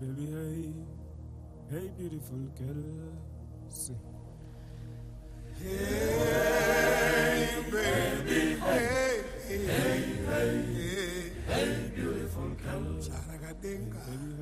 baby, hey, hey, beautiful girl. Say. Hey, baby, hey, hey, hey, hey, hey, beautiful girl.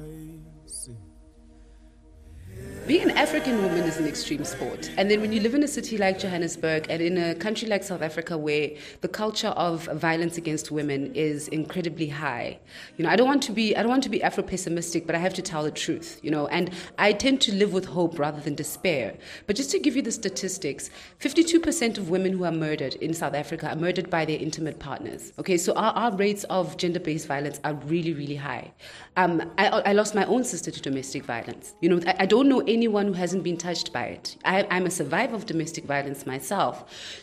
Being an African woman is an extreme sport. And then when you live in a city like Johannesburg and in a country like South Africa where the culture of violence against women is incredibly high. You know, I don't want to be I don't want to be Afro pessimistic, but I have to tell the truth, you know, and I tend to live with hope rather than despair. But just to give you the statistics, 52% of women who are murdered in South Africa are murdered by their intimate partners. Okay, so our, our rates of gender-based violence are really, really high. Um, I, I lost my own sister to domestic violence. You know, I, I don't know anyone who hasn't been touched by it. I, I'm a survivor of domestic violence myself.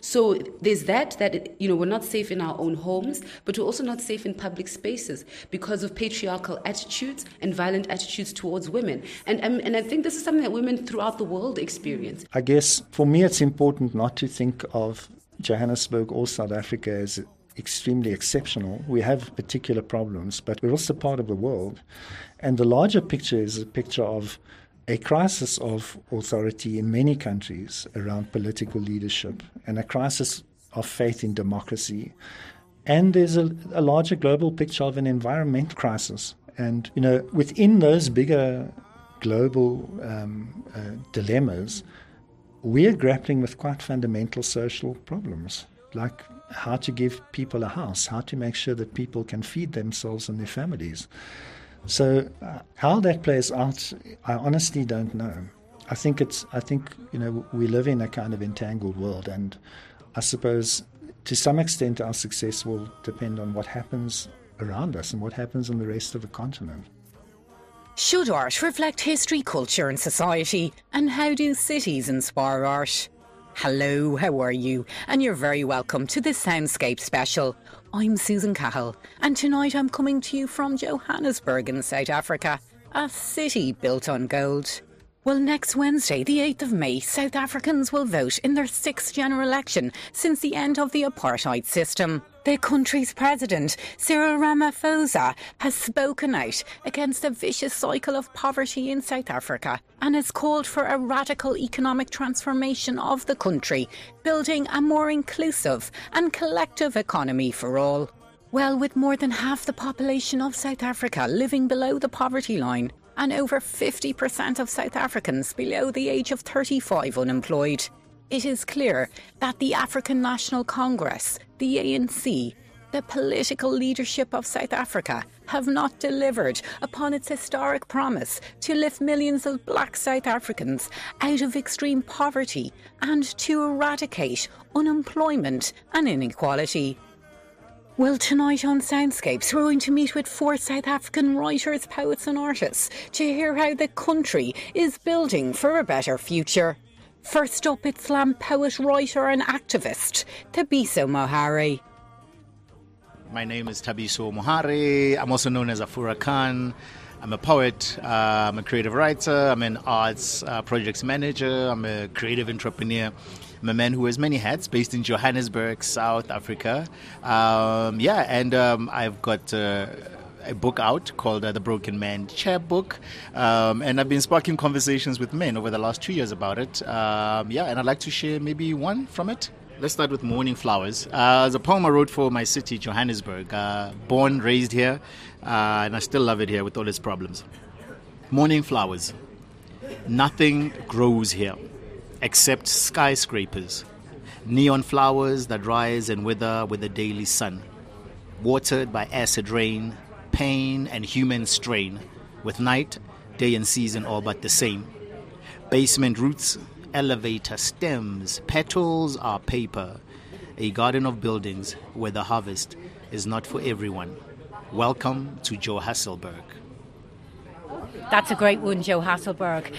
So there's that, that, you know, we're not safe in our own homes, but we're also not safe in public spaces because of patriarchal attitudes and violent attitudes towards women. And, and, and I think this is something that women throughout the world experience. I guess for me, it's important not to think of Johannesburg or South Africa as extremely exceptional. We have particular problems, but we're also part of the world. And the larger picture is a picture of a crisis of authority in many countries around political leadership and a crisis of faith in democracy. And there's a, a larger global picture of an environment crisis. And, you know, within those bigger global um, uh, dilemmas, we're grappling with quite fundamental social problems, like how to give people a house, how to make sure that people can feed themselves and their families. So uh, how that plays out, I honestly don't know. I think it's. I think you know we live in a kind of entangled world, and I suppose to some extent our success will depend on what happens around us and what happens on the rest of the continent. Should art reflect history, culture, and society? And how do cities inspire art? Hello, how are you? And you're very welcome to this Soundscape special. I'm Susan Cahill, and tonight I'm coming to you from Johannesburg in South Africa, a city built on gold. Well, next Wednesday, the 8th of May, South Africans will vote in their sixth general election since the end of the apartheid system. The country's president, Cyril Ramaphosa, has spoken out against a vicious cycle of poverty in South Africa and has called for a radical economic transformation of the country, building a more inclusive and collective economy for all. Well, with more than half the population of South Africa living below the poverty line, and over 50% of South Africans below the age of 35 unemployed. It is clear that the African National Congress, the ANC, the political leadership of South Africa have not delivered upon its historic promise to lift millions of black South Africans out of extreme poverty and to eradicate unemployment and inequality. Well, tonight on Soundscapes, we're going to meet with four South African writers, poets, and artists to hear how the country is building for a better future. First up, it's slam poet, writer, and activist, Thabiso Mohare. My name is Thabiso Mohare. I'm also known as Afura Khan. I'm a poet, uh, I'm a creative writer, I'm an arts uh, projects manager, I'm a creative entrepreneur. I'm a man who wears many hats, based in Johannesburg, South Africa. Um, yeah, and um, I've got. Uh, a book out called uh, The Broken Man Chapbook. Um, and I've been sparking conversations with men over the last two years about it. Um, yeah, and I'd like to share maybe one from it. Let's start with Morning Flowers. Uh, it's a poem I wrote for my city, Johannesburg. Uh, born, raised here, uh, and I still love it here with all its problems. Morning Flowers. Nothing grows here except skyscrapers, neon flowers that rise and wither with the daily sun, watered by acid rain, pain, and human strain, with night, day, and season all but the same. Basement roots, elevator stems, petals are paper, a garden of buildings where the harvest is not for everyone. Welcome to Johustleburg. That's a great one, Johustleburg.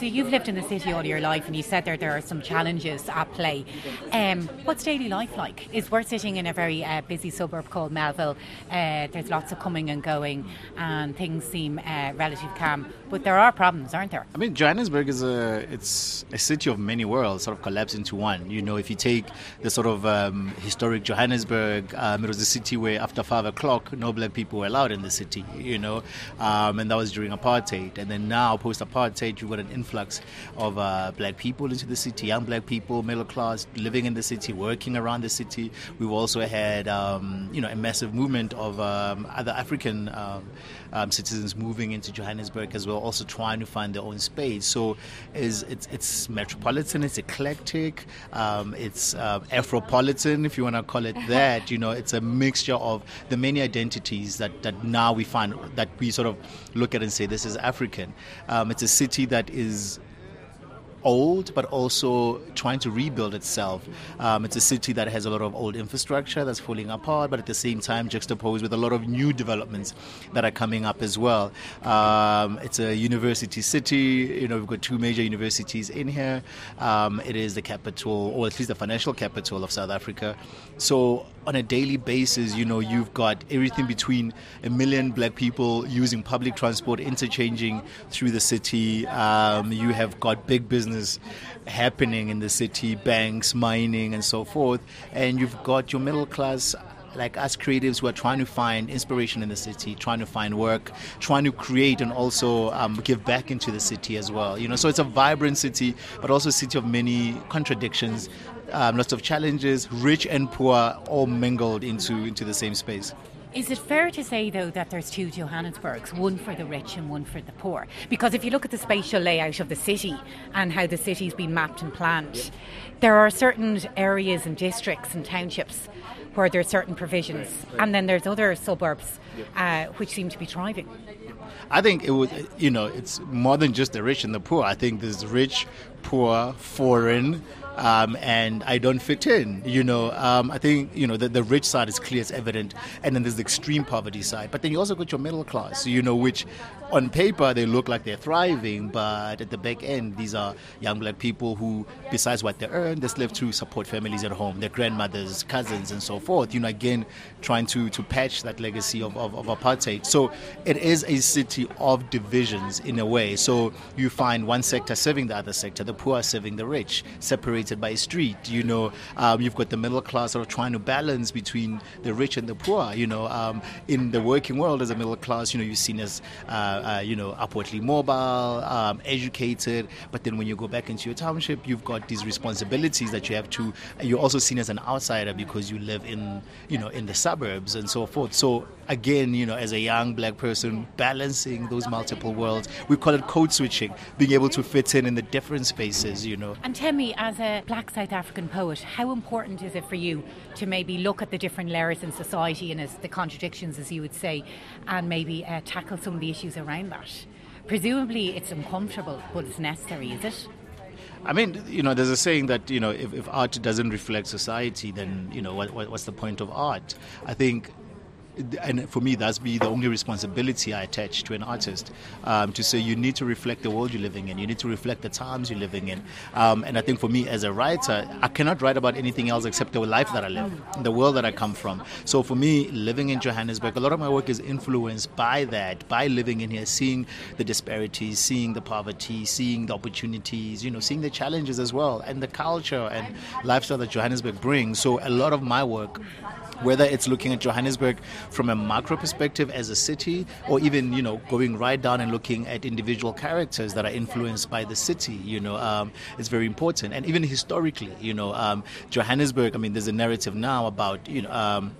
You've lived in the city all your life and you said there there are some challenges at play. Um, what's daily life like? Is we're sitting in a very uh, busy suburb called Melville. Uh, there's lots of coming and going and things seem uh, relatively calm. But there are problems, aren't there? I mean, Johannesburg is a it's a city of many worlds, sort of collapsed into one. You know, if you take the sort of um, historic Johannesburg, um, it was a city where after five o'clock, no black people were allowed in the city. You know, um, and that was during apartheid and then now post apartheid, you've got an influx of uh, black people into the city, young black people, middle class, living in the city, working around the city. We've also had um, you know a massive movement of um, other African um, citizens moving into Johannesburg as well, also trying to find their own space. So is it's it's metropolitan, it's eclectic, um, it's uh, Afropolitan, if you want to call it that. You know, it's a mixture of the many identities that that now we find that we sort of look at and say this is African. Um, it's a city that is old, but also trying to rebuild itself. Um, it's a city that has a lot of old infrastructure that's falling apart, but at the same time juxtaposed with a lot of new developments that are coming up as well. Um, it's a university city. You know, we've got two major universities in here. Um, it is the capital, or at least the financial capital of South Africa. So on a daily basis, you know, you've got everything between a million black people using public transport, interchanging through the city. Um, you have got big business happening in the city, banks, mining, and so forth. And you've got your middle class like us creatives who are trying to find inspiration in the city, trying to find work, trying to create and also um, give back into the city as well. You know, so it's a vibrant city, but also a city of many contradictions, um, lots of challenges, rich and poor, all mingled into into the same space. Is it fair to say, though, that there's two Johannesburgs, one for the rich and one for the poor? Because if you look at the spatial layout of the city and how the city's been mapped and planned, there are certain areas and districts and townships where there are certain provisions, and then there's other suburbs uh, which seem to be thriving. I think it would, you know, it's more than just the rich and the poor. I think there's rich, poor, foreign, um, and I don't fit in. You know, um, I think you know the, the rich side is clear, it's evident, and then there's the extreme poverty side. But then you also got your middle class, you know, which on paper they look like they're thriving, but at the back end, these are young black people who, besides what they earn, they live to support families at home, their grandmothers, cousins, and so forth. You know, again, trying to to patch that legacy of, of, of apartheid. So it is a city of divisions in a way. So you find one sector serving the other sector, the poor serving the rich, separated by a street. You know, um, you've got the middle class sort of trying to balance between the rich and the poor. You know, um, in the working world as a middle class, you know, you're seen as uh, uh, you know upwardly mobile, um, educated, but then when you go back into your township, you've got these responsibilities that you have to. You're also seen as an outsider because you live in you know in the suburbs and so forth. So again, you know, as a young black person, balancing those multiple worlds, we call it code switching, being able to fit in in the different spaces. You know. And tell me, as a black South African poet, how important is it for you to maybe look at the different layers in society and as the contradictions, as you would say, and maybe uh, tackle some of the issues around that? Presumably, it's uncomfortable, but it's necessary, is it? I mean, you know, there's a saying that you know, if, if art doesn't reflect society, then you know, what, what, what's the point of art? I think and for me, that's be the only responsibility I attach to an artist um, to say you need to reflect the world you're living in, you need to reflect the times you're living in. Um, and I think for me as a writer, I cannot write about anything else except the life that I live, the world that I come from. So for me, living in Johannesburg, a lot of my work is influenced by that, by living in here, seeing the disparities, seeing the poverty, seeing the opportunities, you know, seeing the challenges as well, and the culture and lifestyle that Johannesburg brings. So a lot of my work whether it's looking at Johannesburg from a macro perspective as a city, or even you know going right down and looking at individual characters that are influenced by the city. You know, um, it's very important, and even historically, you know, um, Johannesburg. I mean, there's a narrative now about you know. Um,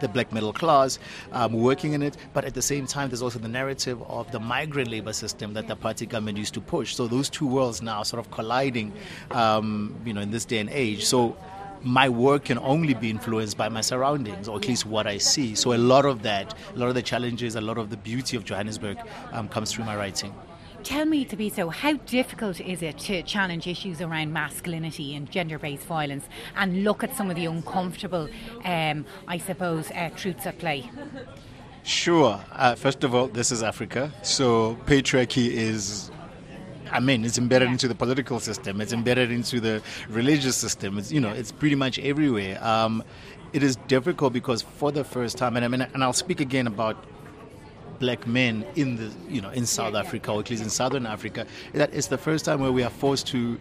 the black middle class um, working in it, but at the same time, there's also the narrative of the migrant labor system that the apartheid government used to push. So those two worlds now sort of colliding, um, you know, in this day and age. So my work can only be influenced by my surroundings, or at least what I see. So a lot of that, a lot of the challenges, a lot of the beauty of Johannesburg um, comes through my writing. Tell me, Thabiso, how difficult is it to challenge issues around masculinity and gender based violence and look at some of the uncomfortable, um, I suppose, uh, truths at play? Sure. Uh, first of all, this is Africa, so patriarchy is I mean, it's embedded into the political system. It's embedded into the religious system. It's you know, it's pretty much everywhere. Um, it is difficult because for the first time, and I mean, and I'll speak again about black men in the you know in South Africa or at least in Southern Africa. That it's the first time where we are forced to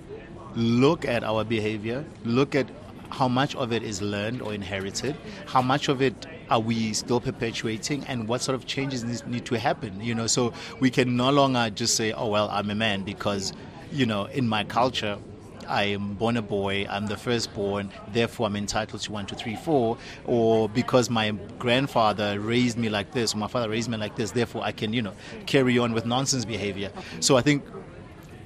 look at our behavior, look at how much of it is learned or inherited, how much of it are we still perpetuating and what sort of changes need to happen you know so we can no longer just say oh well i'm a man because you know in my culture I am born a boy, I'm the firstborn, therefore I'm entitled to one, two, three, four, or because my grandfather raised me like this, or my father raised me like this, therefore I can, you know, carry on with nonsense behavior. So I think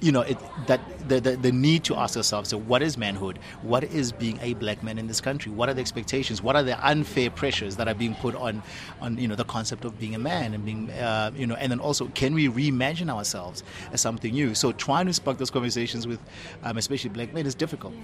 you know, it, that the, the, the, need to ask ourselves, so what is manhood? What is being a black man in this country? What are the expectations? What are the unfair pressures that are being put on, on you know, the concept of being a man and being, uh, you know, and then also, can we reimagine ourselves as something new? So trying to spark those conversations with, um, especially black men, is difficult.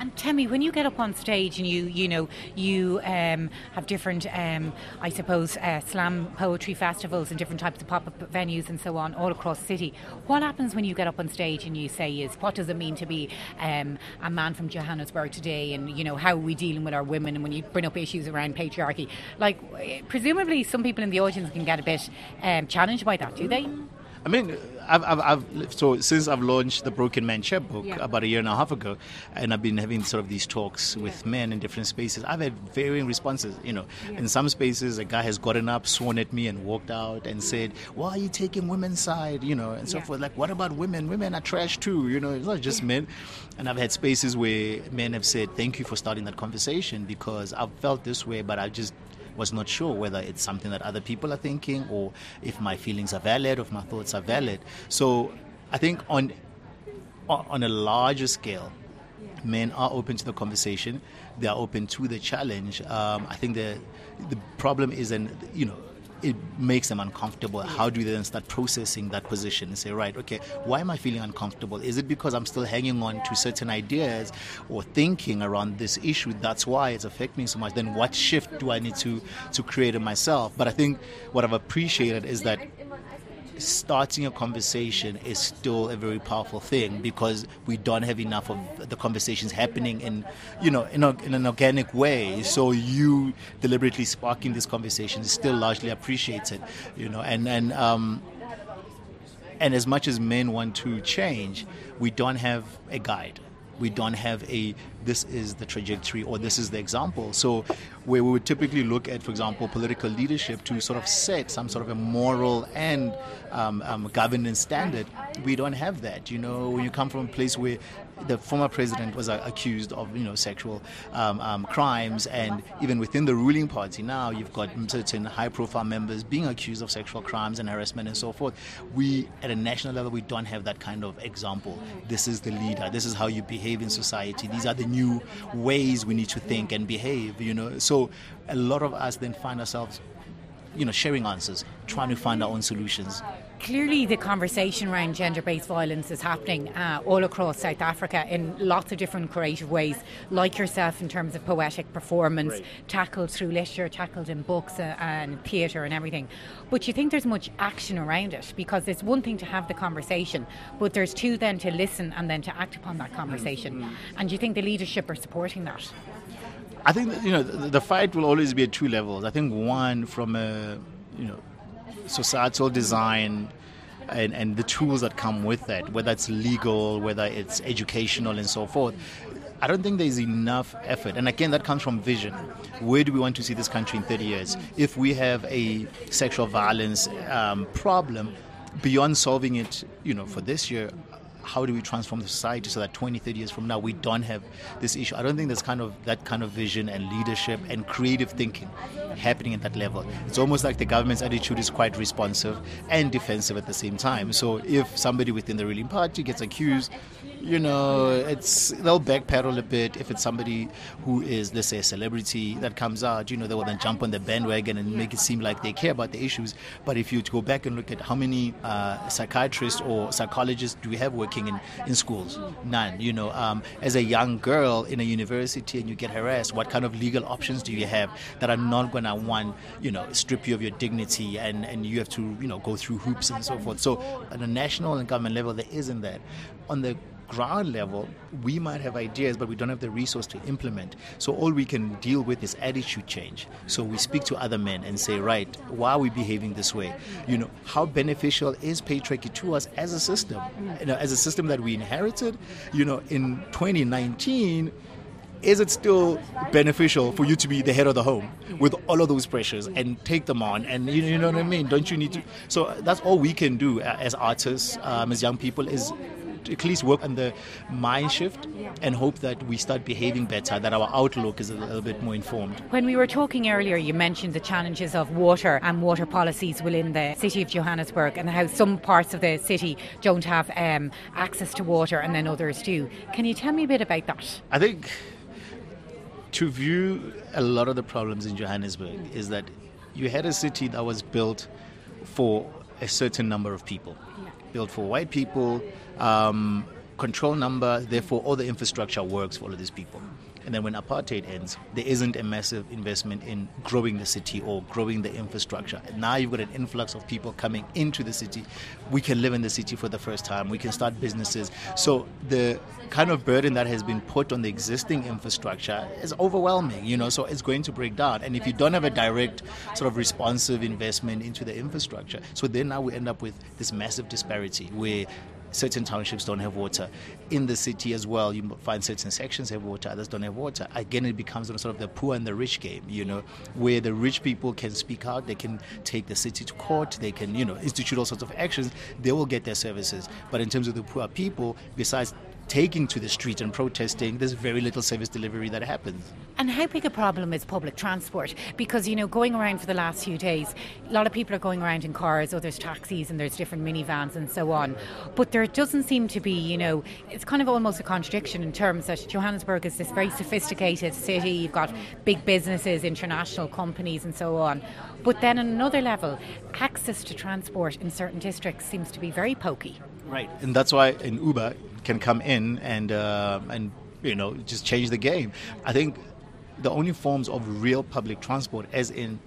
And tell me, when you get up on stage and you, you know, you um, have different, um, I suppose, uh, slam poetry festivals and different types of pop-up venues and so on all across the city. What happens when you get up on stage and you say, "Is what does it mean to be um, a man from Johannesburg today?" And you know, how are we dealing with our women? And when you bring up issues around patriarchy, like presumably some people in the audience can get a bit um, challenged by that, do they? I mean, I've, I've, I've, so since I've launched the Broken Man chapbook yeah. about a year and a half ago, and I've been having sort of these talks with yeah. men in different spaces. I've had varying responses. You know, yeah. in some spaces, a guy has gotten up, sworn at me, and walked out and mm. said, "Why are you taking women's side?" You know, and so forth. Like, what about women? Women are trash too. You know, it's not just men. And I've had spaces where men have said, "Thank you for starting that conversation because I've felt this way, but I just was not sure whether it's something that other people are thinking or if my feelings are valid or if my thoughts are valid. So I think on on a larger scale, men are open to the conversation. They are open to the challenge. Um, I think the the problem is, and you know, it makes them uncomfortable. How do they then start processing that position and say, right, okay, why am I feeling uncomfortable? Is it because I'm still hanging on to certain ideas or thinking around this issue? That's why it's affecting me so much. Then what shift do I need to to create in myself? But I think what I've appreciated is that starting a conversation is still a very powerful thing because we don't have enough of the conversations happening in, you know, in, a, in an organic way. So you deliberately sparking this conversation is still largely appreciated, you know, and and um, and as much as men want to change, we don't have a guide we don't have a this is the trajectory or this is the example. So, where we would typically look at, for example, political leadership to sort of set some sort of a moral and um, um, governance standard, we don't have that. You know, when you come from a place where the former president was uh, accused of you know sexual um, um, crimes, and even within the ruling party now, you've got certain high-profile members being accused of sexual crimes and harassment and so forth. We, at a national level, we don't have that kind of example. This is the leader. This is how you behave in society. These are the new ways we need to think and behave. You know, so a lot of us then find ourselves, you know, sharing answers, trying to find our own solutions clearly the conversation around gender-based violence is happening uh, all across South Africa in lots of different creative ways, like yourself in terms of poetic performance, right. tackled through literature, tackled in books uh, and theatre and everything. But you think there's much action around it because it's one thing to have the conversation, but there's two then to listen and then to act upon that conversation. Mm-hmm. And do you think the leadership are supporting that? I think you know the, the fight will always be at two levels. I think one from a you know societal design and, and the tools that come with that, whether it's legal, whether it's educational, and so forth. I don't think there's enough effort. And again, that comes from vision. Where do we want to see this country in 30 years? If we have a sexual violence um, problem, beyond solving it, you know, for this year, how do we transform the society so that 20 30 years from now we don't have this issue? I don't think there's kind of that kind of vision and leadership and creative thinking happening at that level. It's almost like the government's attitude is quite responsive and defensive at the same time. So if somebody within the ruling party gets accused you know, it's they'll backpedal a bit if it's somebody who is, let's say, a celebrity that comes out. You know, they will then jump on the bandwagon and make it seem like they care about the issues. But if you go back and look at how many uh, psychiatrists or psychologists do we have working in, in schools? None. You know, um, as a young girl in a university and you get harassed, what kind of legal options do you have that are not going to one, you know, strip you of your dignity and, and you have to, you know, go through hoops and so forth. So at a national and government level, there isn't that. On the ground level, we might have ideas, but we don't have the resource to implement. So all we can deal with is attitude change. So we speak to other men and say, right, why are we behaving this way? You know, how beneficial is patriarchy to us as a system? You know, as a system that we inherited. You know, in 2019 is it still beneficial for you to be the head of the home with all of those pressures and take them on? And you, know what I mean? Don't you need to? So that's all we can do uh, as artists, um, as young people, is at least work on the mind shift and hope that we start behaving better, that our outlook is a little bit more informed. When we were talking earlier, you mentioned the challenges of water and water policies within the city of Johannesburg and how some parts of the city don't have um, access to water and then others do. Can you tell me a bit about that? I think to view a lot of the problems in Johannesburg is that you had a city that was built for a certain number of people, built for white people, um, control number, therefore all the infrastructure works for all of these people. And then when apartheid ends, there isn't a massive investment in growing the city or growing the infrastructure. And now you've got an influx of people coming into the city. We can live in the city for the first time. We can start businesses. So the kind of burden that has been put on the existing infrastructure is overwhelming, you know, so it's going to break down. And if you don't have a direct sort of responsive investment into the infrastructure, so then now we end up with this massive disparity where certain townships don't have water. In the city as well, you find certain sections have water, others don't have water. Again, it becomes sort of the poor and the rich game, you know, where the rich people can speak out, they can take the city to court, they can, you know, institute all sorts of actions, they will get their services. But in terms of the poor people, besides taking to the street and protesting, there's very little service delivery that happens. And how big a problem is public transport? Because, you know, going around for the last few days, a lot of people are going around in cars, or there's taxis and there's different minivans and so on. But there doesn't seem to be, you know, it's kind of almost a contradiction in terms that Johannesburg is this very sophisticated city. You've got big businesses, international companies, and so on. But then on another level, access to transport in certain districts seems to be very pokey. Right, and that's why an Uber can come in and uh, and you know just change the game. I think the only forms of real public transport, as in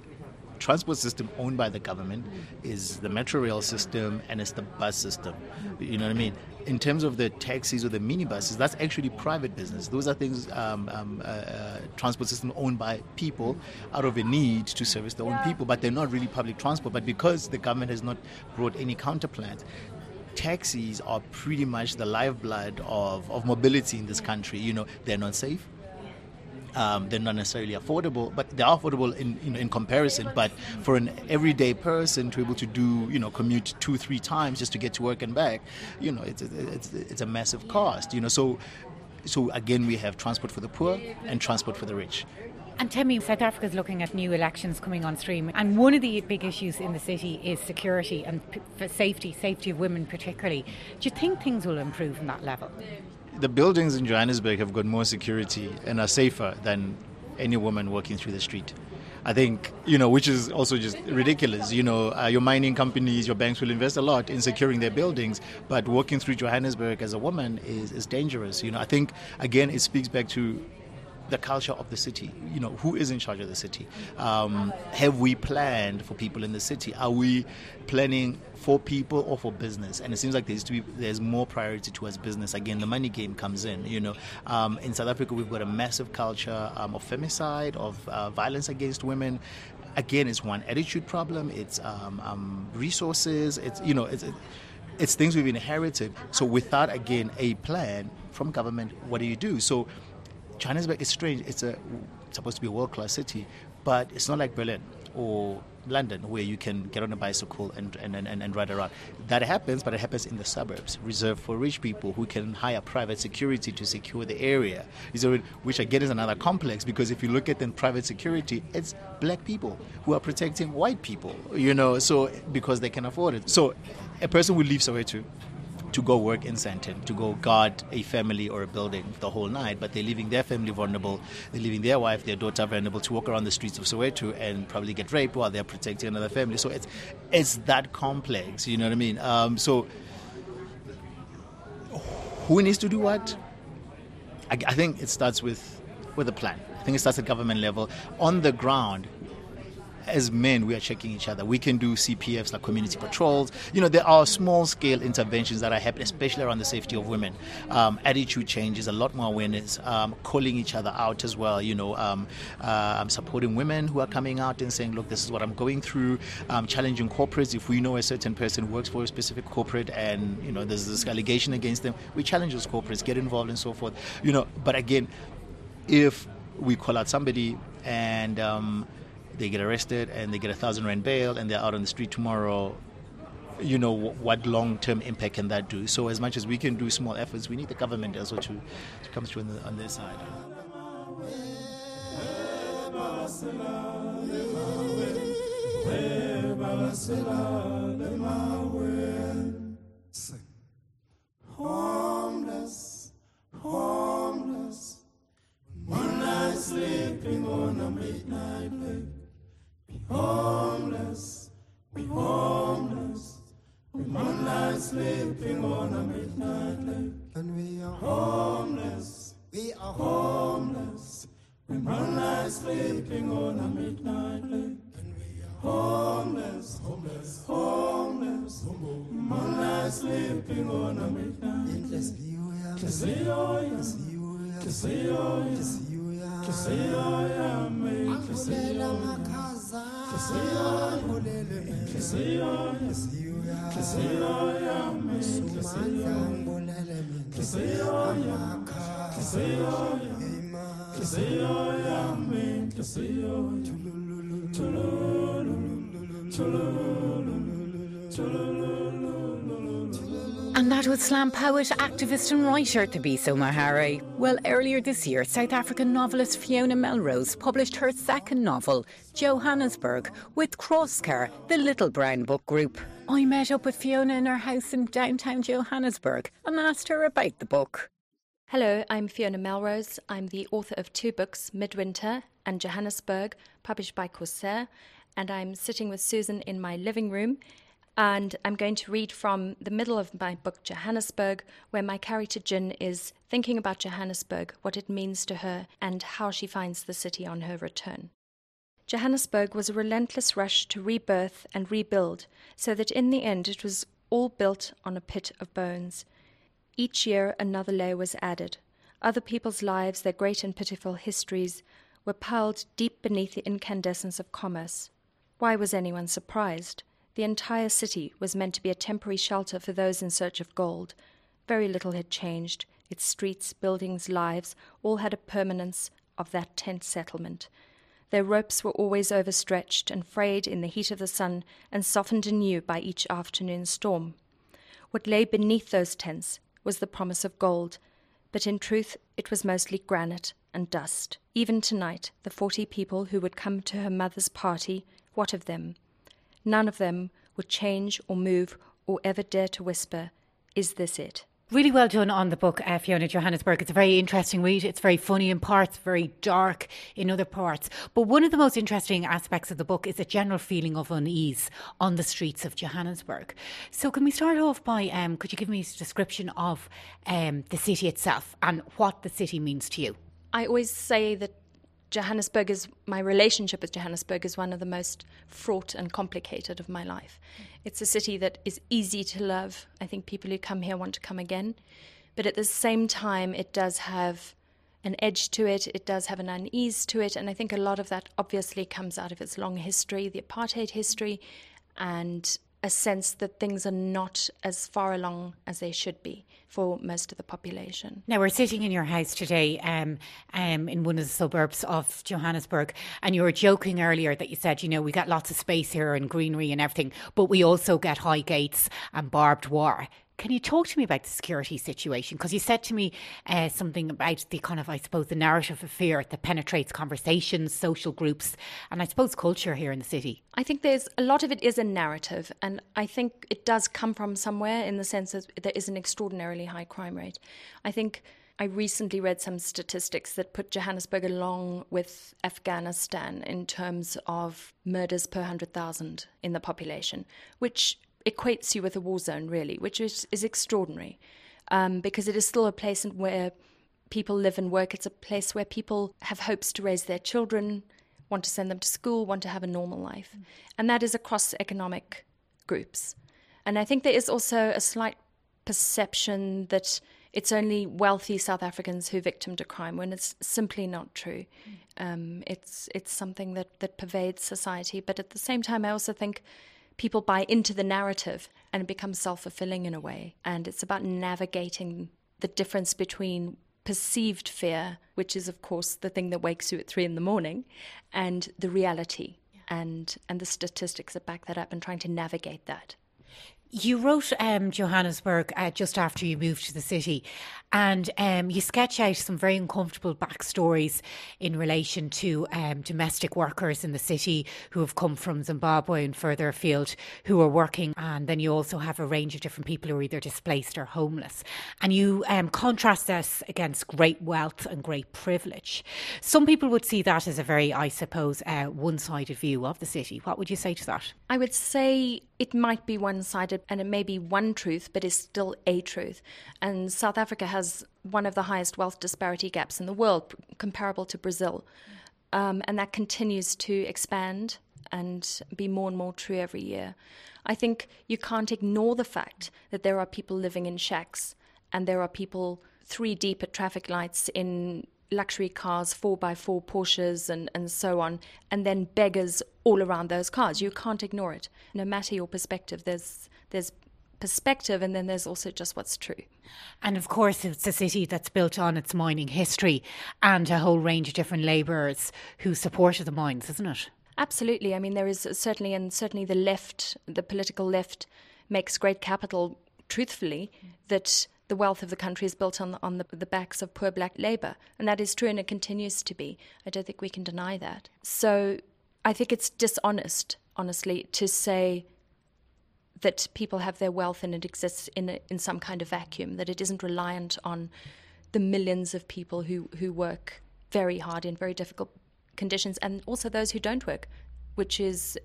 transport system owned by the government, is the metro rail system and it's the bus system. You know what I mean? In terms of the taxis or the minibuses, that's actually private business. Those are things um, um, uh, uh, transport system owned by people out of a need to service their own people, but they're not really public transport. But because the government has not brought any counterplans, taxis are pretty much the lifeblood of, of mobility in this country. You know, they're not safe. Um, they're not necessarily affordable, but they are affordable in, in, in comparison. But for an everyday person to be able to do, you know, commute two, three times just to get to work and back, you know, it's, it's, it's a massive cost. You know, so so again, we have transport for the poor and transport for the rich. And tell me, South Africa is looking at new elections coming on stream, and one of the big issues in the city is security and p- safety, safety of women particularly. Do you think things will improve on that level? The buildings in Johannesburg have got more security and are safer than any woman walking through the street. I think, you know, which is also just ridiculous. You know, uh, your mining companies, your banks will invest a lot in securing their buildings, but walking through Johannesburg as a woman is, is dangerous. You know, I think, again, it speaks back to the culture of the city. You know, who is in charge of the city? Um, have we planned for people in the city? Are we planning for people or for business? And it seems like there's be there's more priority towards business. Again, the money game comes in. You know, um, in South Africa we've got a massive culture um, of femicide, of uh, violence against women. Again, it's one attitude problem. It's um, um, resources. It's you know it's. it's things we've inherited. So without again a plan from government, what do you do? So Johannesburg is strange. It's a supposed to be a world class city, but it's not like Berlin or London where you can get on a bicycle and, and, and, and ride around. That happens, but it happens in the suburbs, reserved for rich people who can hire private security to secure the area. Which again is another complex because if you look at the private security, it's black people who are protecting white people, you know, so because they can afford it. So a person will leave Soweto to go work in Sandton, to go guard a family or a building the whole night, but they're leaving their family vulnerable, they're leaving their wife, their daughter vulnerable to walk around the streets of Soweto and probably get raped while they're protecting another family. So it's it's that complex, you know what I mean? Um, so who needs to do what? I, I think it starts with with a plan. I think it starts at government level. On the ground, as men, we are checking each other. We can do CPFs like community patrols. You know, there are small scale interventions that are happening, especially around the safety of women. Um, attitude changes, a lot more awareness, um, calling each other out as well. You know, um, uh, supporting women who are coming out and saying, look, this is what I'm going through. Um, challenging corporates. If we know a certain person works for a specific corporate and, you know, there's this allegation against them, we challenge those corporates, get involved and so forth. You know, but again, if we call out somebody and um, they get arrested and they get a thousand rand bail and they're out on the street tomorrow, you know what long-term impact can that do? So as much as we can do small efforts, we need the government also to, to come through on, the, on their side. Sleeping on a midnight lake. Homeless, we homeless, we moonlight sleeping on a midnight lake. And we are homeless, we are homeless, we moonlight sleeping on a midnight lake. And we are homeless, homeless, homeless, moonlight sleeping on a midnight lake. Kisiyoya, Kisiyoya, Kisiyoya, me, Kisiyoya, Kisiyoya, Kisiyoya, Kisiyoya, Tululu, Tululu, And that was slam poet, activist, and writer Thabiso Mohare. Well, earlier this year, South African novelist Fiona Melrose published her second novel, Johannesburg, with Corsair, the Little Brown Book Group. I met up with Fiona in her house in downtown Johannesburg and asked her about the book. Hello, I'm Fiona Melrose. I'm the author of two books, Midwinter and Johannesburg, published by Corsair. And I'm sitting with Susan in my living room. And I'm going to read from the middle of my book, Johannesburg, where my character Gin is thinking about Johannesburg, what it means to her, and how she finds the city on her return. Johannesburg was a relentless rush to rebirth and rebuild, so that in the end it was all built on a pit of bones. Each year another layer was added. Other people's lives, their great and pitiful histories, were piled deep beneath the incandescence of commerce. Why was anyone surprised? The entire city was meant to be a temporary shelter for those in search of gold. Very little had changed. Its streets, buildings, lives all had a permanence of that tent settlement. Their ropes were always overstretched and frayed in the heat of the sun and softened anew by each afternoon storm. What lay beneath those tents was the promise of gold, but in truth it was mostly granite and dust. Even tonight, the forty people who would come to her mother's party, what of them? None of them would change or move or ever dare to whisper, Is this it? Really well done on the book, uh, Fiona Johannesburg. It's a very interesting read. It's very funny in parts, very dark in other parts. But one of the most interesting aspects of the book is a general feeling of unease on the streets of Johannesburg. So, can we start off by um, could you give me a description of um, the city itself and what the city means to you? I always say that Johannesburg is my relationship with Johannesburg is one of the most fraught and complicated of my life. It's a city that is easy to love. I think people who come here want to come again. But at the same time, it does have an edge to it, it does have an unease to it, and I think a lot of that obviously comes out of its long history, the apartheid history, and a sense that things are not as far along as they should be for most of the population. Now, we're sitting in your house today um, um, in one of the suburbs of Johannesburg, and you were joking earlier that you said, you know, we got lots of space here and greenery and everything, but we also get high gates and barbed wire. Can you talk to me about the security situation? Because you said to me uh, something about the kind of, I suppose, the narrative of fear that penetrates conversations, social groups, and I suppose culture here in the city. I think there's a lot of it is a narrative, and I think it does come from somewhere in the sense that there is an extraordinarily high crime rate. I think I recently read some statistics that put Johannesburg along with Afghanistan in terms of murders per 100,000 in the population, which equates you with a war zone, really, which is, is extraordinary um, because it is still a place where people live and work. It's a place where people have hopes to raise their children, want to send them to school, want to have a normal life. Mm. And that is across economic groups. And I think there is also a slight perception that it's only wealthy South Africans who are victim to crime when it's simply not true. Mm. Um, it's it's something that, that pervades society. But at the same time, I also think people buy into the narrative and it becomes self fulfilling in a way. And it's about navigating the difference between perceived fear, which is, of course, the thing that wakes you at three in the morning, and the reality and, and the statistics that back that up and trying to navigate that. You wrote um, Johannesburg uh, just after you moved to the city, and um, you sketch out some very uncomfortable backstories in relation to um, domestic workers in the city who have come from Zimbabwe and further afield who are working. And then you also have a range of different people who are either displaced or homeless. And you um, contrast this against great wealth and great privilege. Some people would see that as a very, I suppose, uh, one sided view of the city. What would you say to that? I would say it might be one sided and it may be one truth, but is still a truth. And South Africa has one of the highest wealth disparity gaps in the world, comparable to Brazil. Um, and that continues to expand and be more and more true every year. I think you can't ignore the fact that there are people living in shacks and there are people three deep at traffic lights in luxury cars, four by four Porsches, and, and so on, and then beggars all around those cars. You can't ignore it. No matter your perspective, there's there's perspective, and then there's also just what's true. And of course, it's a city that's built on its mining history and a whole range of different labourers who supported the mines, isn't it? Absolutely. I mean, there is certainly, and certainly the left, the political left, makes great capital, truthfully, that the wealth of the country is built on on the, the backs of poor black labour, and that is true, and it continues to be. I don't think we can deny that. So I think it's dishonest, honestly, to say that people have their wealth and it exists in a, in some kind of vacuum, that it isn't reliant on the millions of people who who work very hard in very difficult conditions, and also those who don't work, which is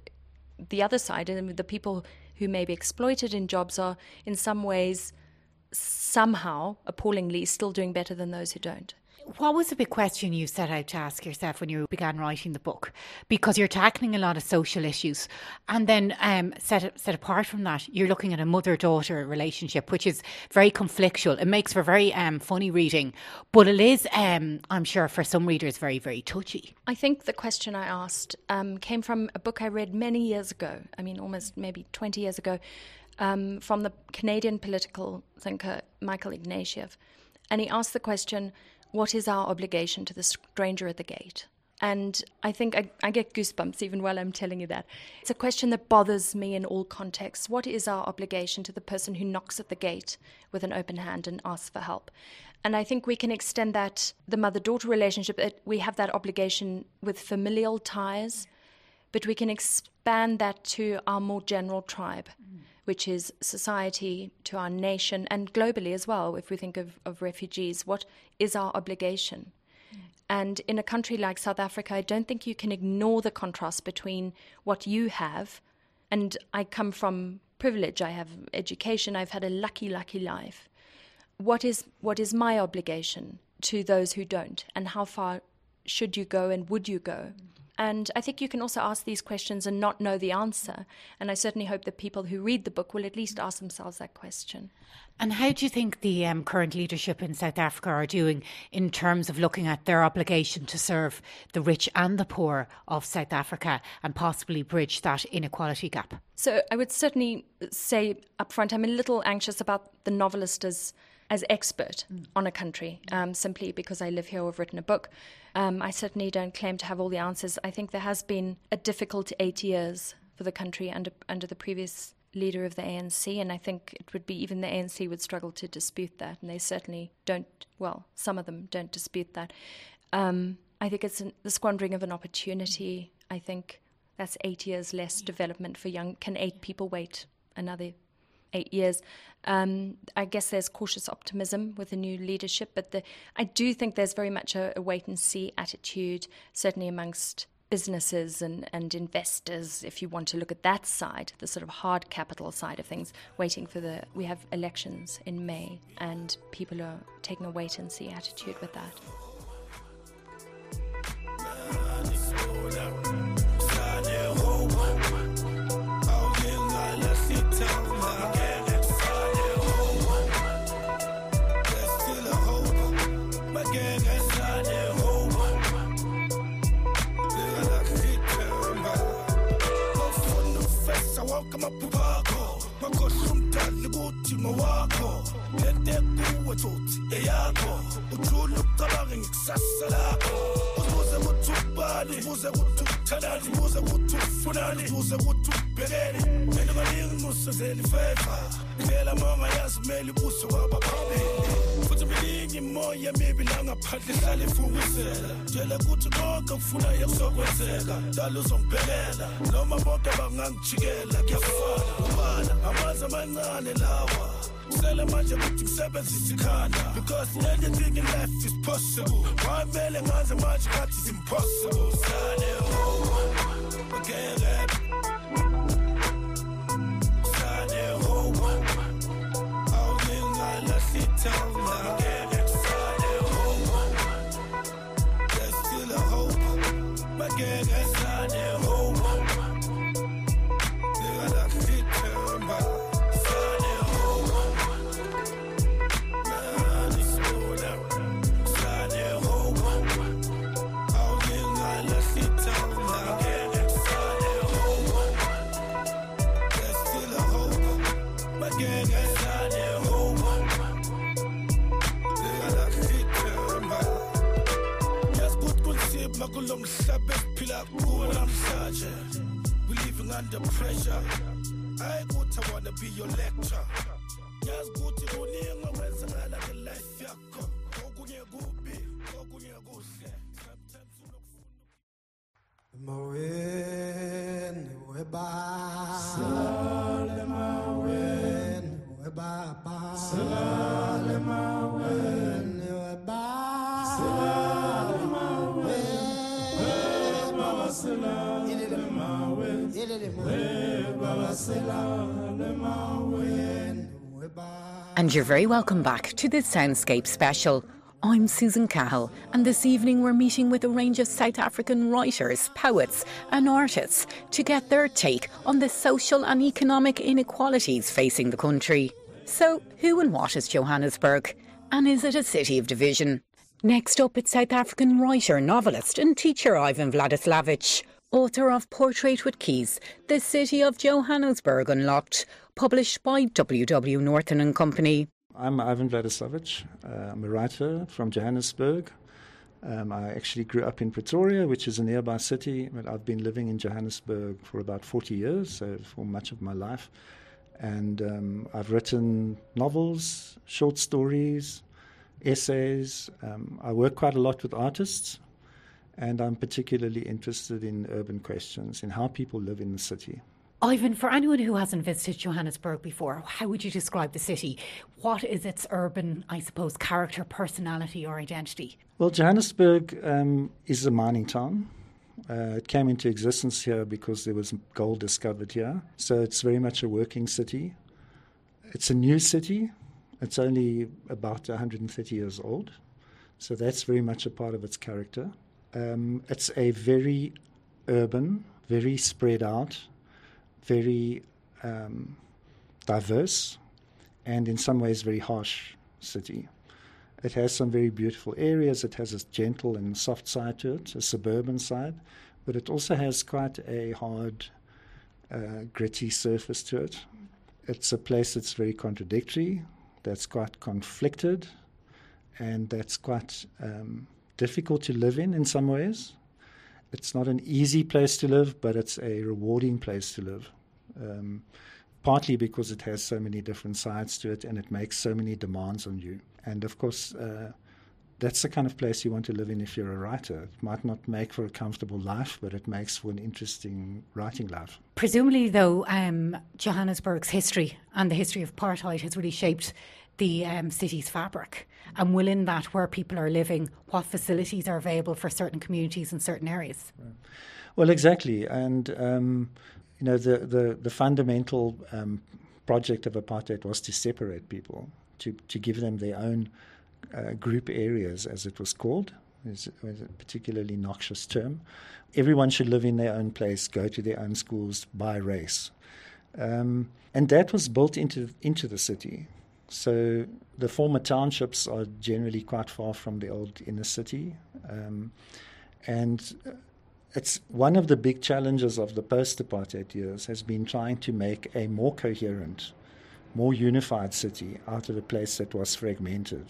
the other side, and the people who may be exploited in jobs are in some ways somehow, appallingly, still doing better than those who don't. What was the big question you set out to ask yourself when you began writing the book? Because you're tackling a lot of social issues, and then um, set set apart from that, you're looking at a mother daughter relationship, which is very conflictual. It makes for very um, funny reading, but it is, um, I'm sure, for some readers, very very touchy. I think the question I asked um, came from a book I read many years ago. I mean, almost maybe 20 years ago, um, from the Canadian political thinker Michael Ignatieff. And he asked the question, What is our obligation to the stranger at the gate? And I think I, I, get goosebumps even while I'm telling you that. It's a question that bothers me in all contexts. What is our obligation to the person who knocks at the gate with an open hand and asks for help? And I think we can extend that, the mother daughter relationship, we have that obligation with familial ties, but we can expand that to our more general tribe. Mm which is society, to our nation, and globally as well, if we think of, of refugees, what is our obligation? Mm. And in a country like South Africa, I don't think you can ignore the contrast between what you have, and I come from privilege, I have education, I've had a lucky, lucky life. What is, what is my obligation to those who don't, and how far should you go and would you go? Mm. And I think you can also ask these questions and not know the answer. And I certainly hope that people who read the book will at least ask themselves that question. And how do you think the um, current leadership in South Africa are doing in terms of looking at their obligation to serve the rich and the poor of South Africa and possibly bridge that inequality gap? So I would certainly say upfront, I'm a little anxious about the novelist as as expert mm. on a country um, simply because I live here or have written a book. Um, I certainly don't claim to have all the answers. I think there has been a difficult eight years for the country under under the previous leader of the ANC, and I think it would be even the ANC would struggle to dispute that, and they certainly don't. Well, some of them don't dispute that. Um, I think it's an, the squandering of an opportunity. I think that's eight years less development for young. Can eight people wait another eight years. Um, I guess there's cautious optimism with the new leadership, but the, I do think there's very much a, a wait and see attitude, certainly amongst businesses and, and investors, if you want to look at that side, the sort of hard capital side of things, waiting for the. We have elections in May, and people are taking a wait and see attitude with that. Ibuso kwabaphambili futhi miningi imoya mibi langaphandle konke dala uzongibhekela noma bonke bangangijikela kuyafana. Ubala amanzi amancane lawa. Kusele manje ukuthi ngisebenzise ikhanda because anything in life is possible. Wamele ngaze manje is impossible? Sane ho ngeke kuwo namhlanje we living under pressure. Hayi kuthi i wanna be your lecture yazi ukuthi kuningi okwenzakala ngelife yakho okunye kubi okunye kuhle sometimes unokufuna Emoyeni And you're very welcome back to this Soundscape special. I'm Susan Cahill, and this evening we're meeting with a range of South African writers, poets, and artists to get their take on the social and economic inequalities facing the country. So, who and what is Johannesburg? And is it a city of division? Next up, it's South African writer, novelist, and teacher Ivan Vladislavic, author of Portrait with Keys, The City of Johannesburg Unlocked, published by W.W. Norton and Company. I'm Ivan Vladislavic. Uh, I'm a writer from Johannesburg. Um, I actually grew up in Pretoria, which is a nearby city, but I've been living in Johannesburg for about 40 years, so for much of my life. And um, I've written novels, short stories, essays. Um, I work quite a lot with artists, and I'm particularly interested in urban questions, in how people live in the city. Ivan, for anyone who hasn't visited Johannesburg before, how would you describe the city? What is its urban, I suppose, character, personality, or identity? Well, Johannesburg um, is a mining town. Uh, it came into existence here because there was gold discovered here. So it's very much a working city. It's a new city. It's only about 130 years old. So that's very much a part of its character. Um, it's a very urban, very spread out, very um, diverse, and in some ways very harsh city. It has some very beautiful areas. It has a gentle and soft side to it, a suburban side, but it also has quite a hard, uh, gritty surface to it. It's a place that's very contradictory, that's quite conflicted, and that's quite um, difficult to live in in some ways. It's not an easy place to live, but it's a rewarding place to live. Um, partly because it has so many different sides to it and it makes so many demands on you. And of course, uh, that's the kind of place you want to live in if you're a writer. It might not make for a comfortable life, but it makes for an interesting writing life. Presumably, though, um, Johannesburg's history and the history of apartheid has really shaped the um, city's fabric. And within that, where people are living, what facilities are available for certain communities in certain areas? Well, exactly. And, um, you know, the, the, the fundamental um, project of apartheid was to separate people, to, to give them their own uh, group areas, as it was called. It's a particularly noxious term. Everyone should live in their own place, go to their own schools by race. Um, and that was built into, into the city. So the former townships are generally quite far from the old inner city. Um, and it's one of the big challenges of the post apartheid years has been trying to make a more coherent more unified city out of a place that was fragmented.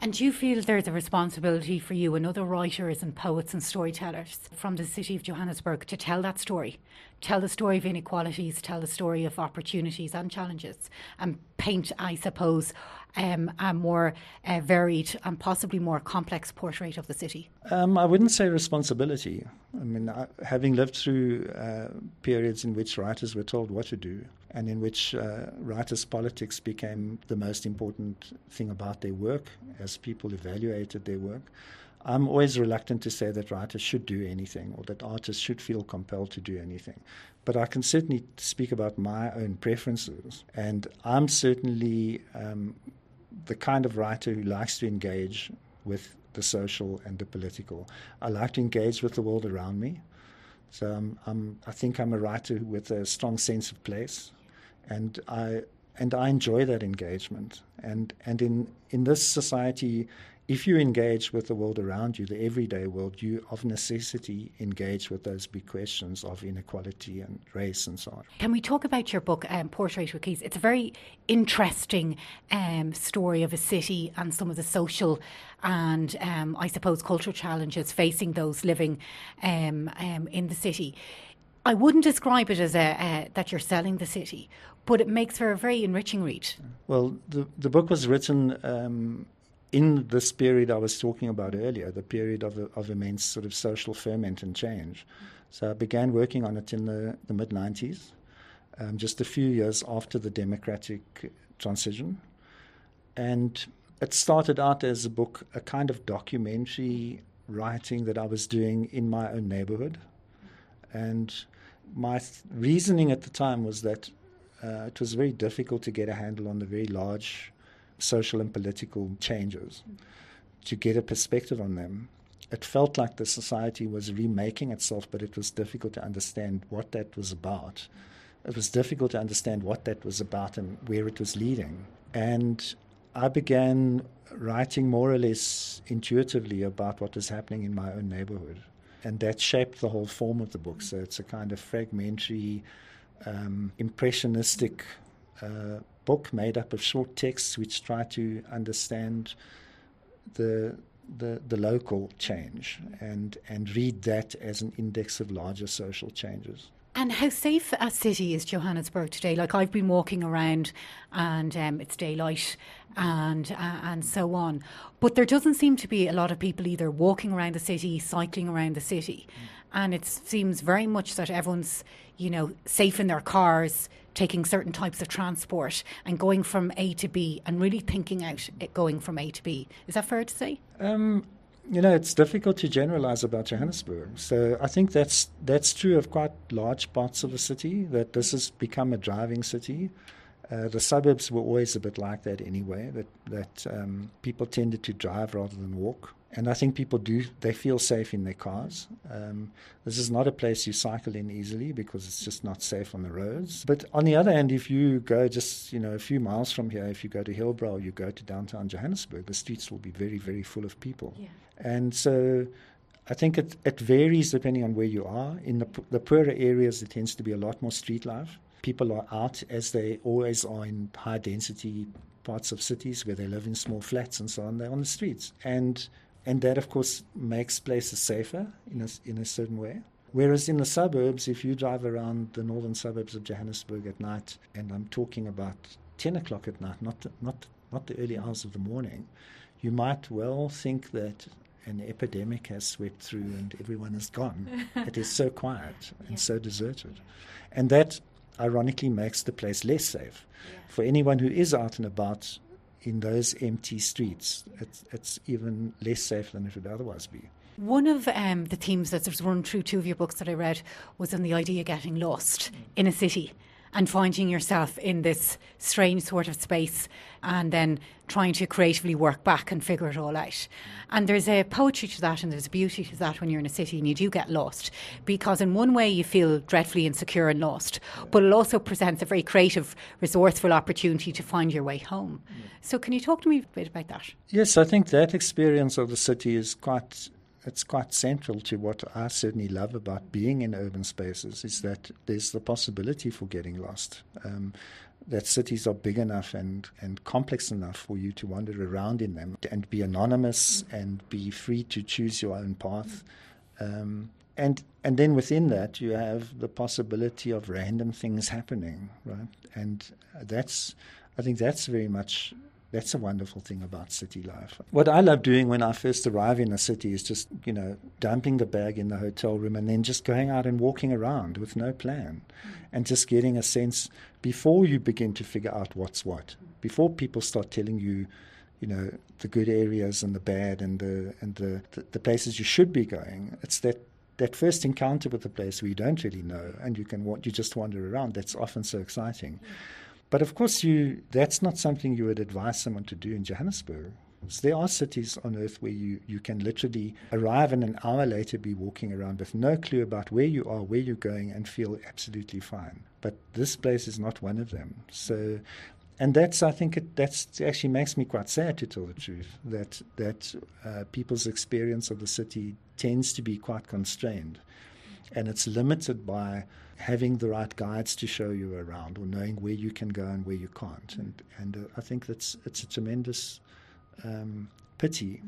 And do you feel there's a responsibility for you and other writers and poets and storytellers from the city of Johannesburg to tell that story? Tell the story of inequalities, tell the story of opportunities and challenges, and paint, I suppose, um, a more uh, varied and possibly more complex portrait of the city? Um, I wouldn't say responsibility. I mean, I, having lived through uh, periods in which writers were told what to do, and in which uh, writers' politics became the most important thing about their work as people evaluated their work. I'm always reluctant to say that writers should do anything or that artists should feel compelled to do anything. But I can certainly speak about my own preferences. And I'm certainly um, the kind of writer who likes to engage with the social and the political. I like to engage with the world around me. So I'm, I'm, i think I'm a writer with a strong sense of place and I and I enjoy that engagement. And and in in this society, if you engage with the world around you, the everyday world, you of necessity engage with those big questions of inequality and race and so on. Can we talk about your book, um, Portrait with Keys? It's a very interesting um, story of a city and some of the social and, um, I suppose, cultural challenges facing those living um, um, in the city. I wouldn't describe it as a, that you're selling the city, but it makes for a very enriching read. Well, the the book was written um, in this period I was talking about earlier, the period of of immense sort of social ferment and change. So I began working on it in the, the mid '90s, um, just a few years after the democratic transition, and it started out as a book, a kind of documentary writing that I was doing in my own neighborhood, and my th- reasoning at the time was that uh, it was very difficult to get a handle on the very large social and political changes, to get a perspective on them. It felt like the society was remaking itself, but it was difficult to understand what that was about. It was difficult to understand what that was about and where it was leading. And I began writing more or less intuitively about what was happening in my own neighborhood and that shaped the whole form of the book. So it's a kind of fragmentary, um, impressionistic uh, book made up of short texts which try to understand the the, the local change and, and read that as an index of larger social changes. And how safe a city is Johannesburg today? Like I've been walking around, and um, it's daylight, and uh, and so on. But there doesn't seem to be a lot of people either walking around the city, cycling around the city, mm. and it seems very much that everyone's you know safe in their cars, taking certain types of transport, and going from A to B, and really thinking out it going from A to B. Is that fair to say? Um, you know, it's difficult to generalize about Johannesburg. So I think that's that's true of quite large parts of the city. That this has become a driving city. Uh, the suburbs were always a bit like that anyway. That that um, people tended to drive rather than walk and I think people do they feel safe in their cars. Um, this is not a place you cycle in easily because it's just not safe on the roads. But on the other hand, if you go just you know a few miles from here, if you go to Hillbrow you go to downtown Johannesburg, the streets will be very very full of people. Yeah. And so. I think it, it varies depending on where you are. In the, the poorer areas, there tends to be a lot more street life. People are out as they always are in high density parts of cities where they live in small flats and so on. They're on the streets. And and that, of course, makes places safer in a, in a certain way. Whereas in the suburbs, if you drive around the northern suburbs of Johannesburg at night, and I'm talking about 10 o'clock at night, not, not, not the early hours of the morning, you might well think that an epidemic has swept through and everyone is gone. it is so quiet and yeah. so deserted. And that, ironically, makes the place less safe. Yeah. For anyone who is out and about in those empty streets, it's, it's even less safe than it would otherwise be. One of um, the themes that's run through two of your books that I read was on the idea of getting lost in a city and finding yourself in this strange sort of space and then trying to creatively work back and figure it all out. And there's a poetry to that and there's a beauty to that when you're in a city and you do get lost because in one way you feel dreadfully insecure and lost, but it also presents a very creative, resourceful opportunity to find your way home. Mm. So can you talk to me a bit about that? Yes, I think that experience of the city is quite it's quite central to what I certainly love about being in urban spaces is that there's the possibility for getting lost. Um, that cities are big enough and, and complex enough for you to wander around in them and be anonymous and be free to choose your own path. Um, and and then within that you have the possibility of random things happening, right? And that's I think that's very much that's a wonderful thing about city life. What I love doing when I first arrive in a city is just, you know, dumping the bag in the hotel room and then just going out and walking around with no plan mm. and just getting a sense before you begin to figure out what's what, before people start telling you, you know, the good areas and the bad and the and the, the, the places you should be going. It's that that first encounter with a place where you don't really know and you can you just wander around. That's often so exciting. Mm. But of course, you that's not something you would advise someone to do in Johannesburg. So there are cities on earth where you, you can literally arrive and an hour later be walking around with no clue about where you are, where you're going, and feel absolutely fine. But this place is not one of them. So, and that's I think it that's actually makes me quite sad to tell the truth that that uh, people's experience of the city tends to be quite constrained, and it's limited by having the right guides to show you around or knowing where you can go and where you can't. And and uh, I think that's it's a tremendous um, pity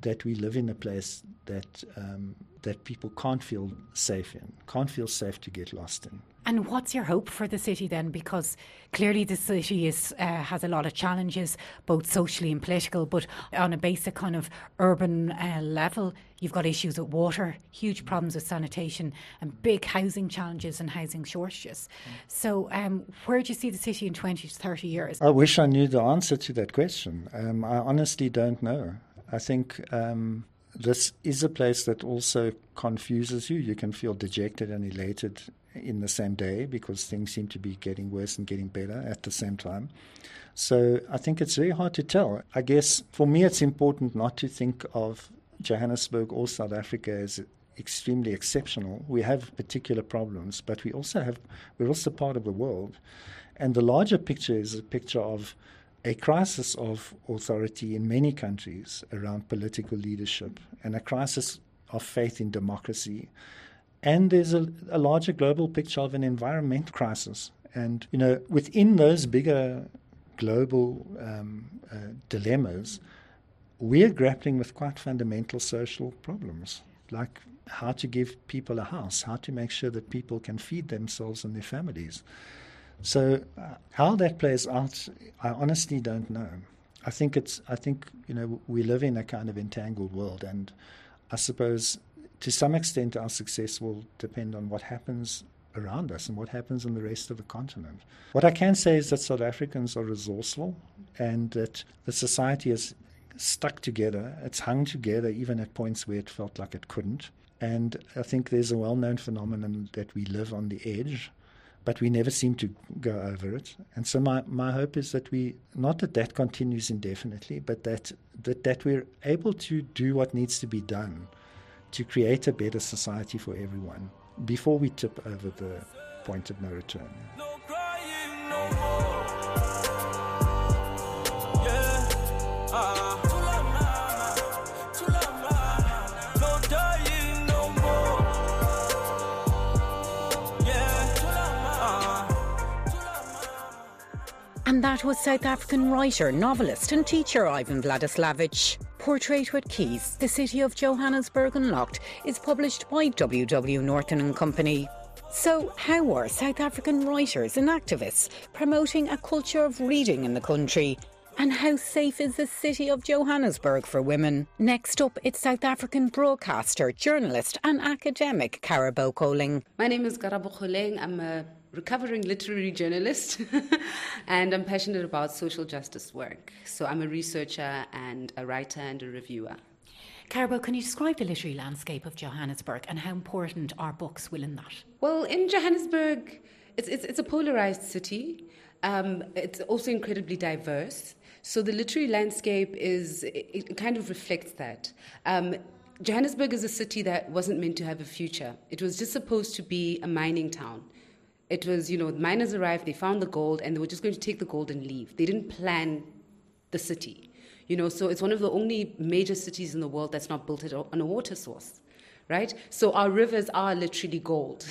that we live in a place that um, that people can't feel safe in, can't feel safe to get lost in. And what's your hope for the city then? Because clearly the city is uh, has a lot of challenges, both socially and political. But on a basic kind of urban uh, level, you've got issues with water, huge problems with sanitation, and big housing challenges and housing shortages. So, um, where do you see the city in twenty to thirty years? I wish I knew the answer to that question. Um, I honestly don't know. I think. Um, this is a place that also confuses you. You can feel dejected and elated in the same day because things seem to be getting worse and getting better at the same time. So I think it's very hard to tell. I guess for me, it's important not to think of Johannesburg or South Africa as extremely exceptional. We have particular problems, but we also have we're also part of the world, and the larger picture is a picture of a crisis of authority in many countries around political leadership and a crisis of faith in democracy and there's a, a larger global picture of an environment crisis. And, you know, within those bigger global um, uh, dilemmas, we're grappling with quite fundamental social problems, like how to give people a house, how to make sure that people can feed themselves and their families. So, uh, how that plays out, I honestly don't know. I think it's. I think you know we live in a kind of entangled world, and I suppose to some extent, our success will depend on what happens around us and what happens in the rest of the continent. What I can say is that South Africans are resourceful and that the society is stuck together. It's hung together even at points where it felt like it couldn't. And I think there's a well known phenomenon that we live on the edge, but we never seem to go over it. And so my, my hope is that we, not that that continues indefinitely, but that, that, that we're able to do what needs to be done to create a better society for everyone before we tip over the point of no return. No crying, no yeah. uh. And that was South African writer, novelist, and teacher Ivan Vladislavic. Portrait with Keys, The City of Johannesburg Unlocked, is published by WW Norton and Company. So, how are South African writers and activists promoting a culture of reading in the country? And how safe is the city of Johannesburg for women? Next up, it's South African broadcaster, journalist, and academic Karabo Kgoleng. My name is Karabo Kgoleng. I'm a recovering literary journalist and I'm passionate about social justice work. So I'm a researcher and a writer and a reviewer. Karabo, can you describe the literary landscape of Johannesburg and how important our books will in that? Well, in Johannesburg, it's, it's, it's a polarized city. Um, it's also incredibly diverse. So the literary landscape is, it, it kind of reflects that. Um, Johannesburg is a city that wasn't meant to have a future. It was just supposed to be a mining town. It was, you know, miners arrived, they found the gold, and they were just going to take the gold and leave. They didn't plan the city. You know, so it's one of the only major cities in the world that's not built on a water source, right? So our rivers are literally gold.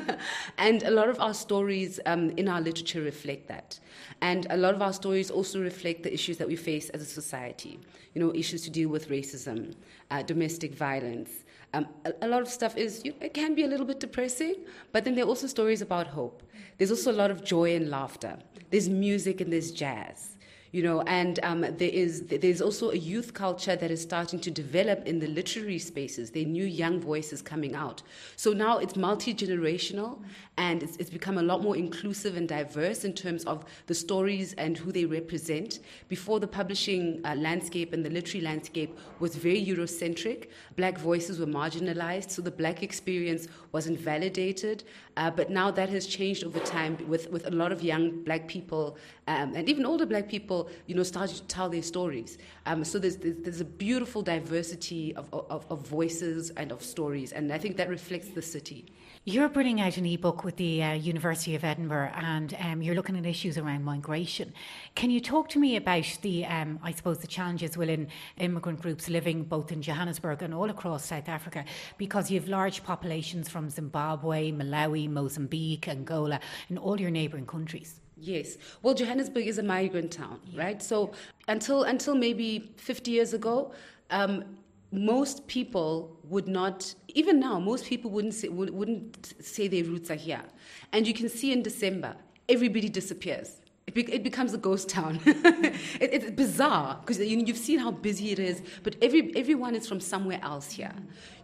and a lot of our stories um, in our literature reflect that. And a lot of our stories also reflect the issues that we face as a society. You know, issues to deal with racism, uh, domestic violence. Um, a, a, lot of stuff is, you it can be a little bit depressing, but then there are also stories about hope. There's also a lot of joy and laughter. There's music and there's jazz you know, and um, there is there's also a youth culture that is starting to develop in the literary spaces. There are new young voices coming out. So now it's multi generational, and it's, it's become a lot more inclusive and diverse in terms of the stories and who they represent. Before the publishing uh, landscape and the literary landscape was very Eurocentric, black voices were marginalized, so the black experience wasn't validated. Uh, but now that has changed over time with, with a lot of young black people um, and even older black people, you know, starting to tell their stories. Um, so there's, there's, there's, a beautiful diversity of, of, of voices and of stories, and I think that reflects the city. You're putting out an ebook with the uh, University of Edinburgh and um, you're looking at issues around migration. Can you talk to me about the, um, I suppose, the challenges within immigrant groups living both in Johannesburg and all across South Africa? Because you have large populations from Zimbabwe, Malawi, Mozambique, Angola, and all your neighbouring countries. Yes. Well, Johannesburg is a migrant town, right? So until until maybe 50 years ago, um, most people would not even now most people wouldn't say, wouldn't say their roots are here. And you can see in december everybody disappears. It, be, it becomes a ghost town. It, it's bizarre because you, you've seen how busy it is but every, everyone is from somewhere else here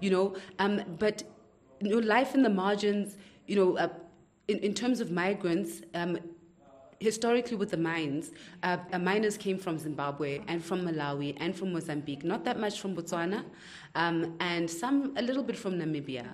you know? Um, but you know, life in the margins you know uh, in, in terms of migrants um, historically with the mines, uh, miners came from Zimbabwe and from Malawi and from Mozambique, not that much from Botswana, um, and some a little bit from Namibia.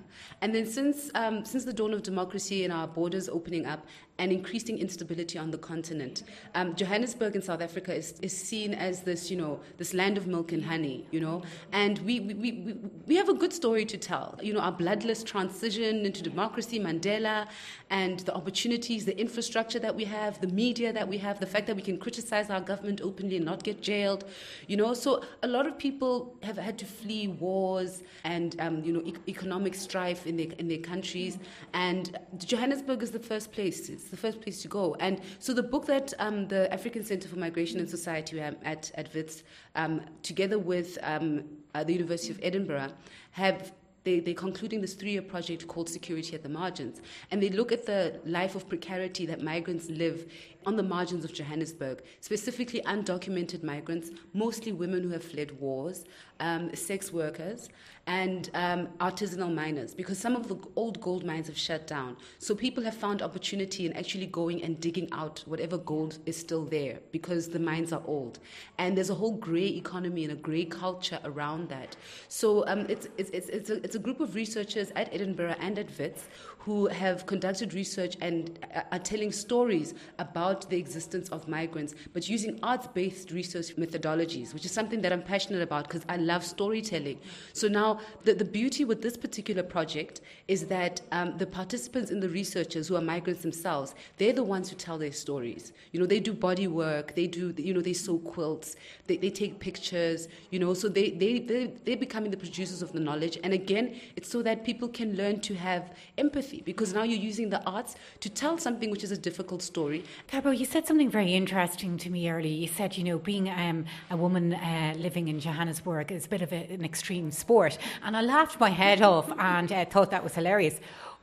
And then since um, since the dawn of democracy and our borders opening up and increasing instability on the continent, um, Johannesburg in South Africa is, is seen as this you know this land of milk and honey, you know, and we we, we, we have a good story to tell. You know, our bloodless transition into democracy, Mandela, and the opportunities, the infrastructure that we have, the media that we have, the fact that we can criticize our government openly and not get jailed, you know. So a lot of people have had to flee wars and um, you know e- economic strife in their in their countries. And Johannesburg is the first place. It's the first place to go. And so the book that um, the African Center for Migration and Society um, at at WITS, um, together with um, uh, the University of Edinburgh, have they, they're concluding this three year project called Security at the Margins. And they look at the life of precarity that migrants live on the margins of Johannesburg, specifically undocumented migrants, mostly women who have fled wars, um, sex workers, and um, artisanal miners, because some of the old gold mines have shut down. So people have found opportunity in actually going and digging out whatever gold is still there, because the mines are old. And there's a whole grey economy and a grey culture around that. So um, it's, it's, it's, it's, a, it's a group of researchers at Edinburgh and at WITS who have conducted research and are telling stories about the existence of migrants, but using arts based research methodologies, which is something that I'm passionate about because I love storytelling. So now, the, the beauty with this particular project is that um, the participants and the researchers who are migrants themselves, they're the ones who tell their stories. You know, they do body work, they do, you know, they sew quilts, they, they take pictures, you know, so they, they, they, they're becoming the producers of the knowledge. And again, it's so that people can learn to have empathy because now you're using the arts to tell something which is a difficult story. Thabo, you said something very interesting to me earlier. You said, you know, being um, a woman uh, living in Johannesburg is a bit of a, an extreme sport. And I laughed my head off and uh, thought that was hilarious.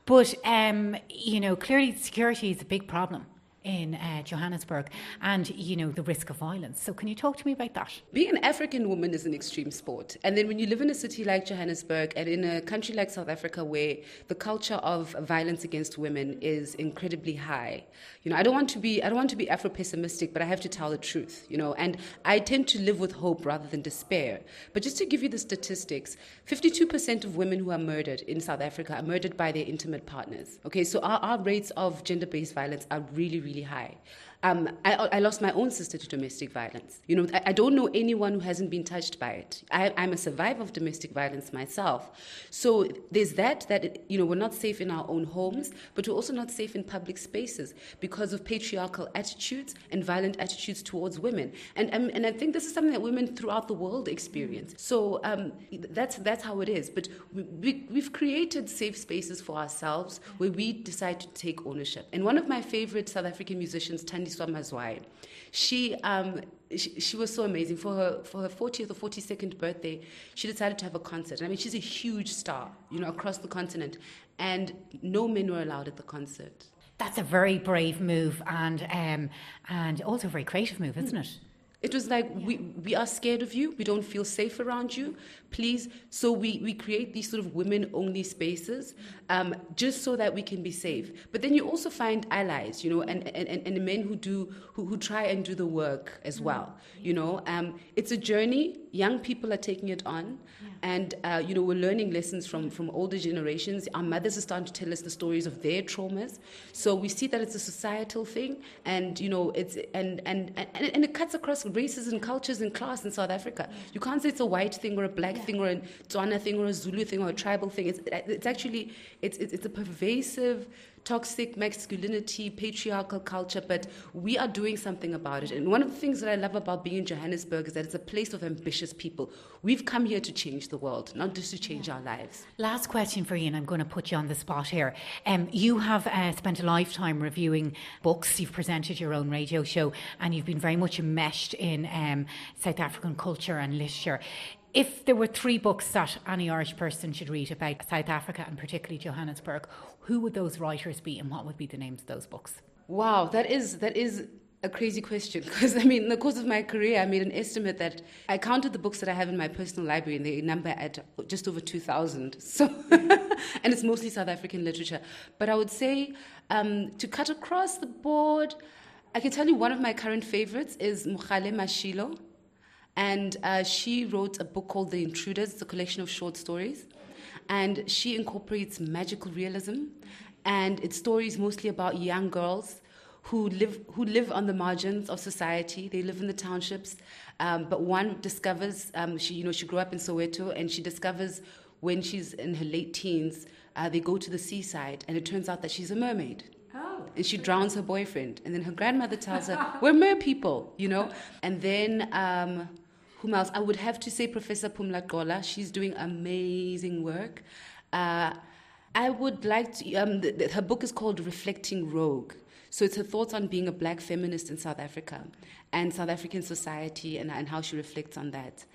But, um, you know, clearly security is a big problem in uh, Johannesburg and you know the risk of violence. So can you talk to me about that? Being an African woman is an extreme sport. And then when you live in a city like Johannesburg and in a country like South Africa where the culture of violence against women is incredibly high. You know, I don't want to be I don't want to be Afro pessimistic, but I have to tell the truth, you know, and I tend to live with hope rather than despair. But just to give you the statistics, 52% of women who are murdered in South Africa are murdered by their intimate partners. Okay, so our, our rates of gender-based violence are really really really high. Um, I, I, lost my own sister to domestic violence. You know, I, I, don't know anyone who hasn't been touched by it. I, am a survivor of domestic violence myself. So there's that, that, you know, we're not safe in our own homes, but we're also not safe in public spaces because of patriarchal attitudes and violent attitudes towards women. And, and, and I think this is something that women throughout the world experience. So um, that's, that's how it is. But we, we, we've created safe spaces for ourselves where we decide to take ownership. And one of my favorite South African musicians, Thandiswa Mazwai, she, um, she, she, was so amazing. For her, for her 40th or 42nd birthday, she decided to have a concert. I mean, she's a huge star, you know, across the continent. And no men were allowed at the concert. That's a very brave move and, um, and also a very creative move, isn't it? It was like, yeah. we, we are scared of you. We don't feel safe around you. Please. So we, we create these sort of women only spaces um, just so that we can be safe. But then you also find allies, you know, and, and, and men who do, who, who try and do the work as well. You know, um, it's a journey. Young people are taking it on. And, uh, you know, we're learning lessons from, from older generations. Our mothers are starting to tell us the stories of their traumas. So we see that it's a societal thing. And, you know, it's, and, and, and, and it cuts across races and cultures and class in South Africa. You can't say it's a white thing or a black yeah. thing or a Tswana thing or a Zulu thing or a tribal thing. It's, it's actually, it's, it's a pervasive toxic masculinity, patriarchal culture, but we are doing something about it. And one of the things that I love about being in Johannesburg is that it's a place of ambitious people. We've come here to change the world, not just to change our lives. Last question for you, and I'm going to put you on the spot here. Um, you have uh, spent a lifetime reviewing books, you've presented your own radio show, and you've been very much enmeshed in um, South African culture and literature. If there were three books that any Irish person should read about South Africa and particularly Johannesburg, who would those writers be and what would be the names of those books? Wow, that is that is a crazy question because I mean, in the course of my career, I made an estimate that I counted the books that I have in my personal library, and they number at just over two thousand. So, and it's mostly South African literature. But I would say um, to cut across the board, I can tell you one of my current favorites is Mohale Mashigo. And uh, she wrote a book called The Intruders, a collection of short stories. And she incorporates magical realism. And it's stories mostly about young girls who live, who live on the margins of society. They live in the townships. Um, but one discovers, um, she, you know, she grew up in Soweto, and she discovers when she's in her late teens, uh, they go to the seaside, and it turns out that she's a mermaid. And she drowns her boyfriend. And then her grandmother tells her, We're mer people, you know? And then um, whom else? I would have to say Professor Pumla Gqola. She's doing amazing work. Uh, I would like to, um, the, the, her book is called Reflecting Rogue. So it's her thoughts on being a black feminist in South Africa and South African society and, and how she reflects on that.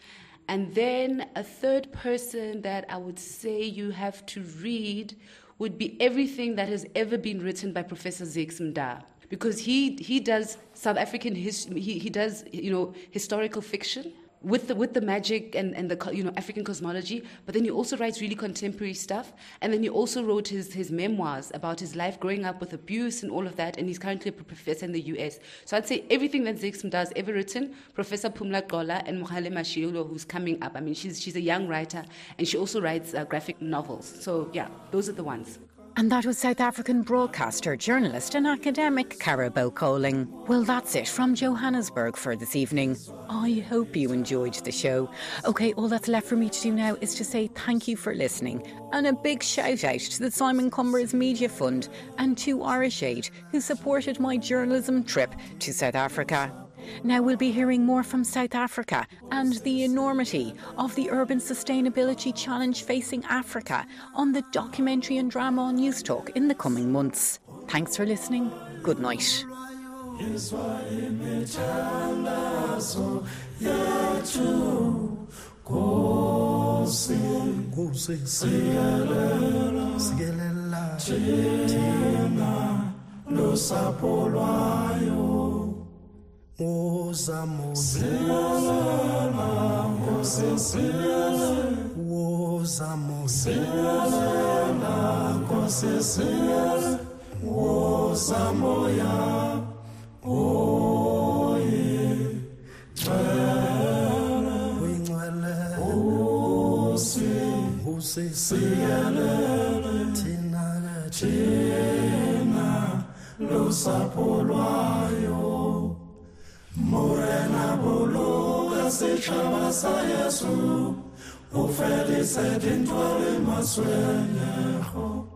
And then a third person that I would say you have to read would be everything that has ever been written by Professor Zakes Mda because he, he does South African history, he, he does, you know, historical fiction with the with the magic and, and the you know African cosmology, but then he also writes really contemporary stuff. And then he also wrote his his memoirs about his life growing up with abuse and all of that. And he's currently a professor in the U.S. So I'd say everything that Mda has ever written, Professor Pumla Gqola and Mohale Mashigo, who's coming up. I mean, she's she's a young writer and she also writes uh, graphic novels. So yeah, those are the ones. And that was South African broadcaster, journalist, and academic Karabo Kgoleng. Well, that's it from Johannesburg for this evening. I hope you enjoyed the show. Okay, all that's left for me to do now is to say thank you for listening and a big shout out to the Simon Cumbers Media Fund and to Irish Aid, who supported my journalism trip to South Africa. Now we'll be hearing more from South Africa and the enormity of the urban sustainability challenge facing Africa on the documentary and drama on Newstalk in the coming months. Thanks for listening. Good night. Woza moya oye. Uyingcwele. Usisiyelele thina thina. Lusapho lwayo setšhaba sa yesu o fedise dintho le maswenyego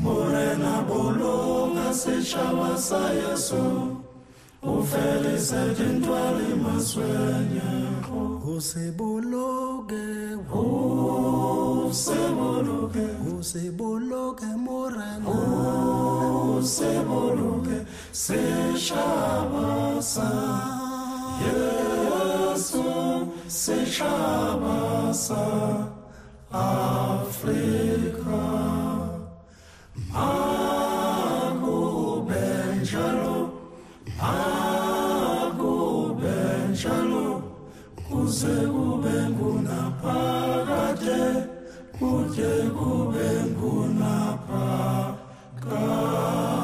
morena boloka setšhaba sa yesu o fedise dintho le maswenyego o se boloke o se boloke. O se boloke morena. O se boloke seshabasa yesu seshabasa afrika makubenjalo makubenjalo kuze kube ngunaphakade kude kube ngunaphakade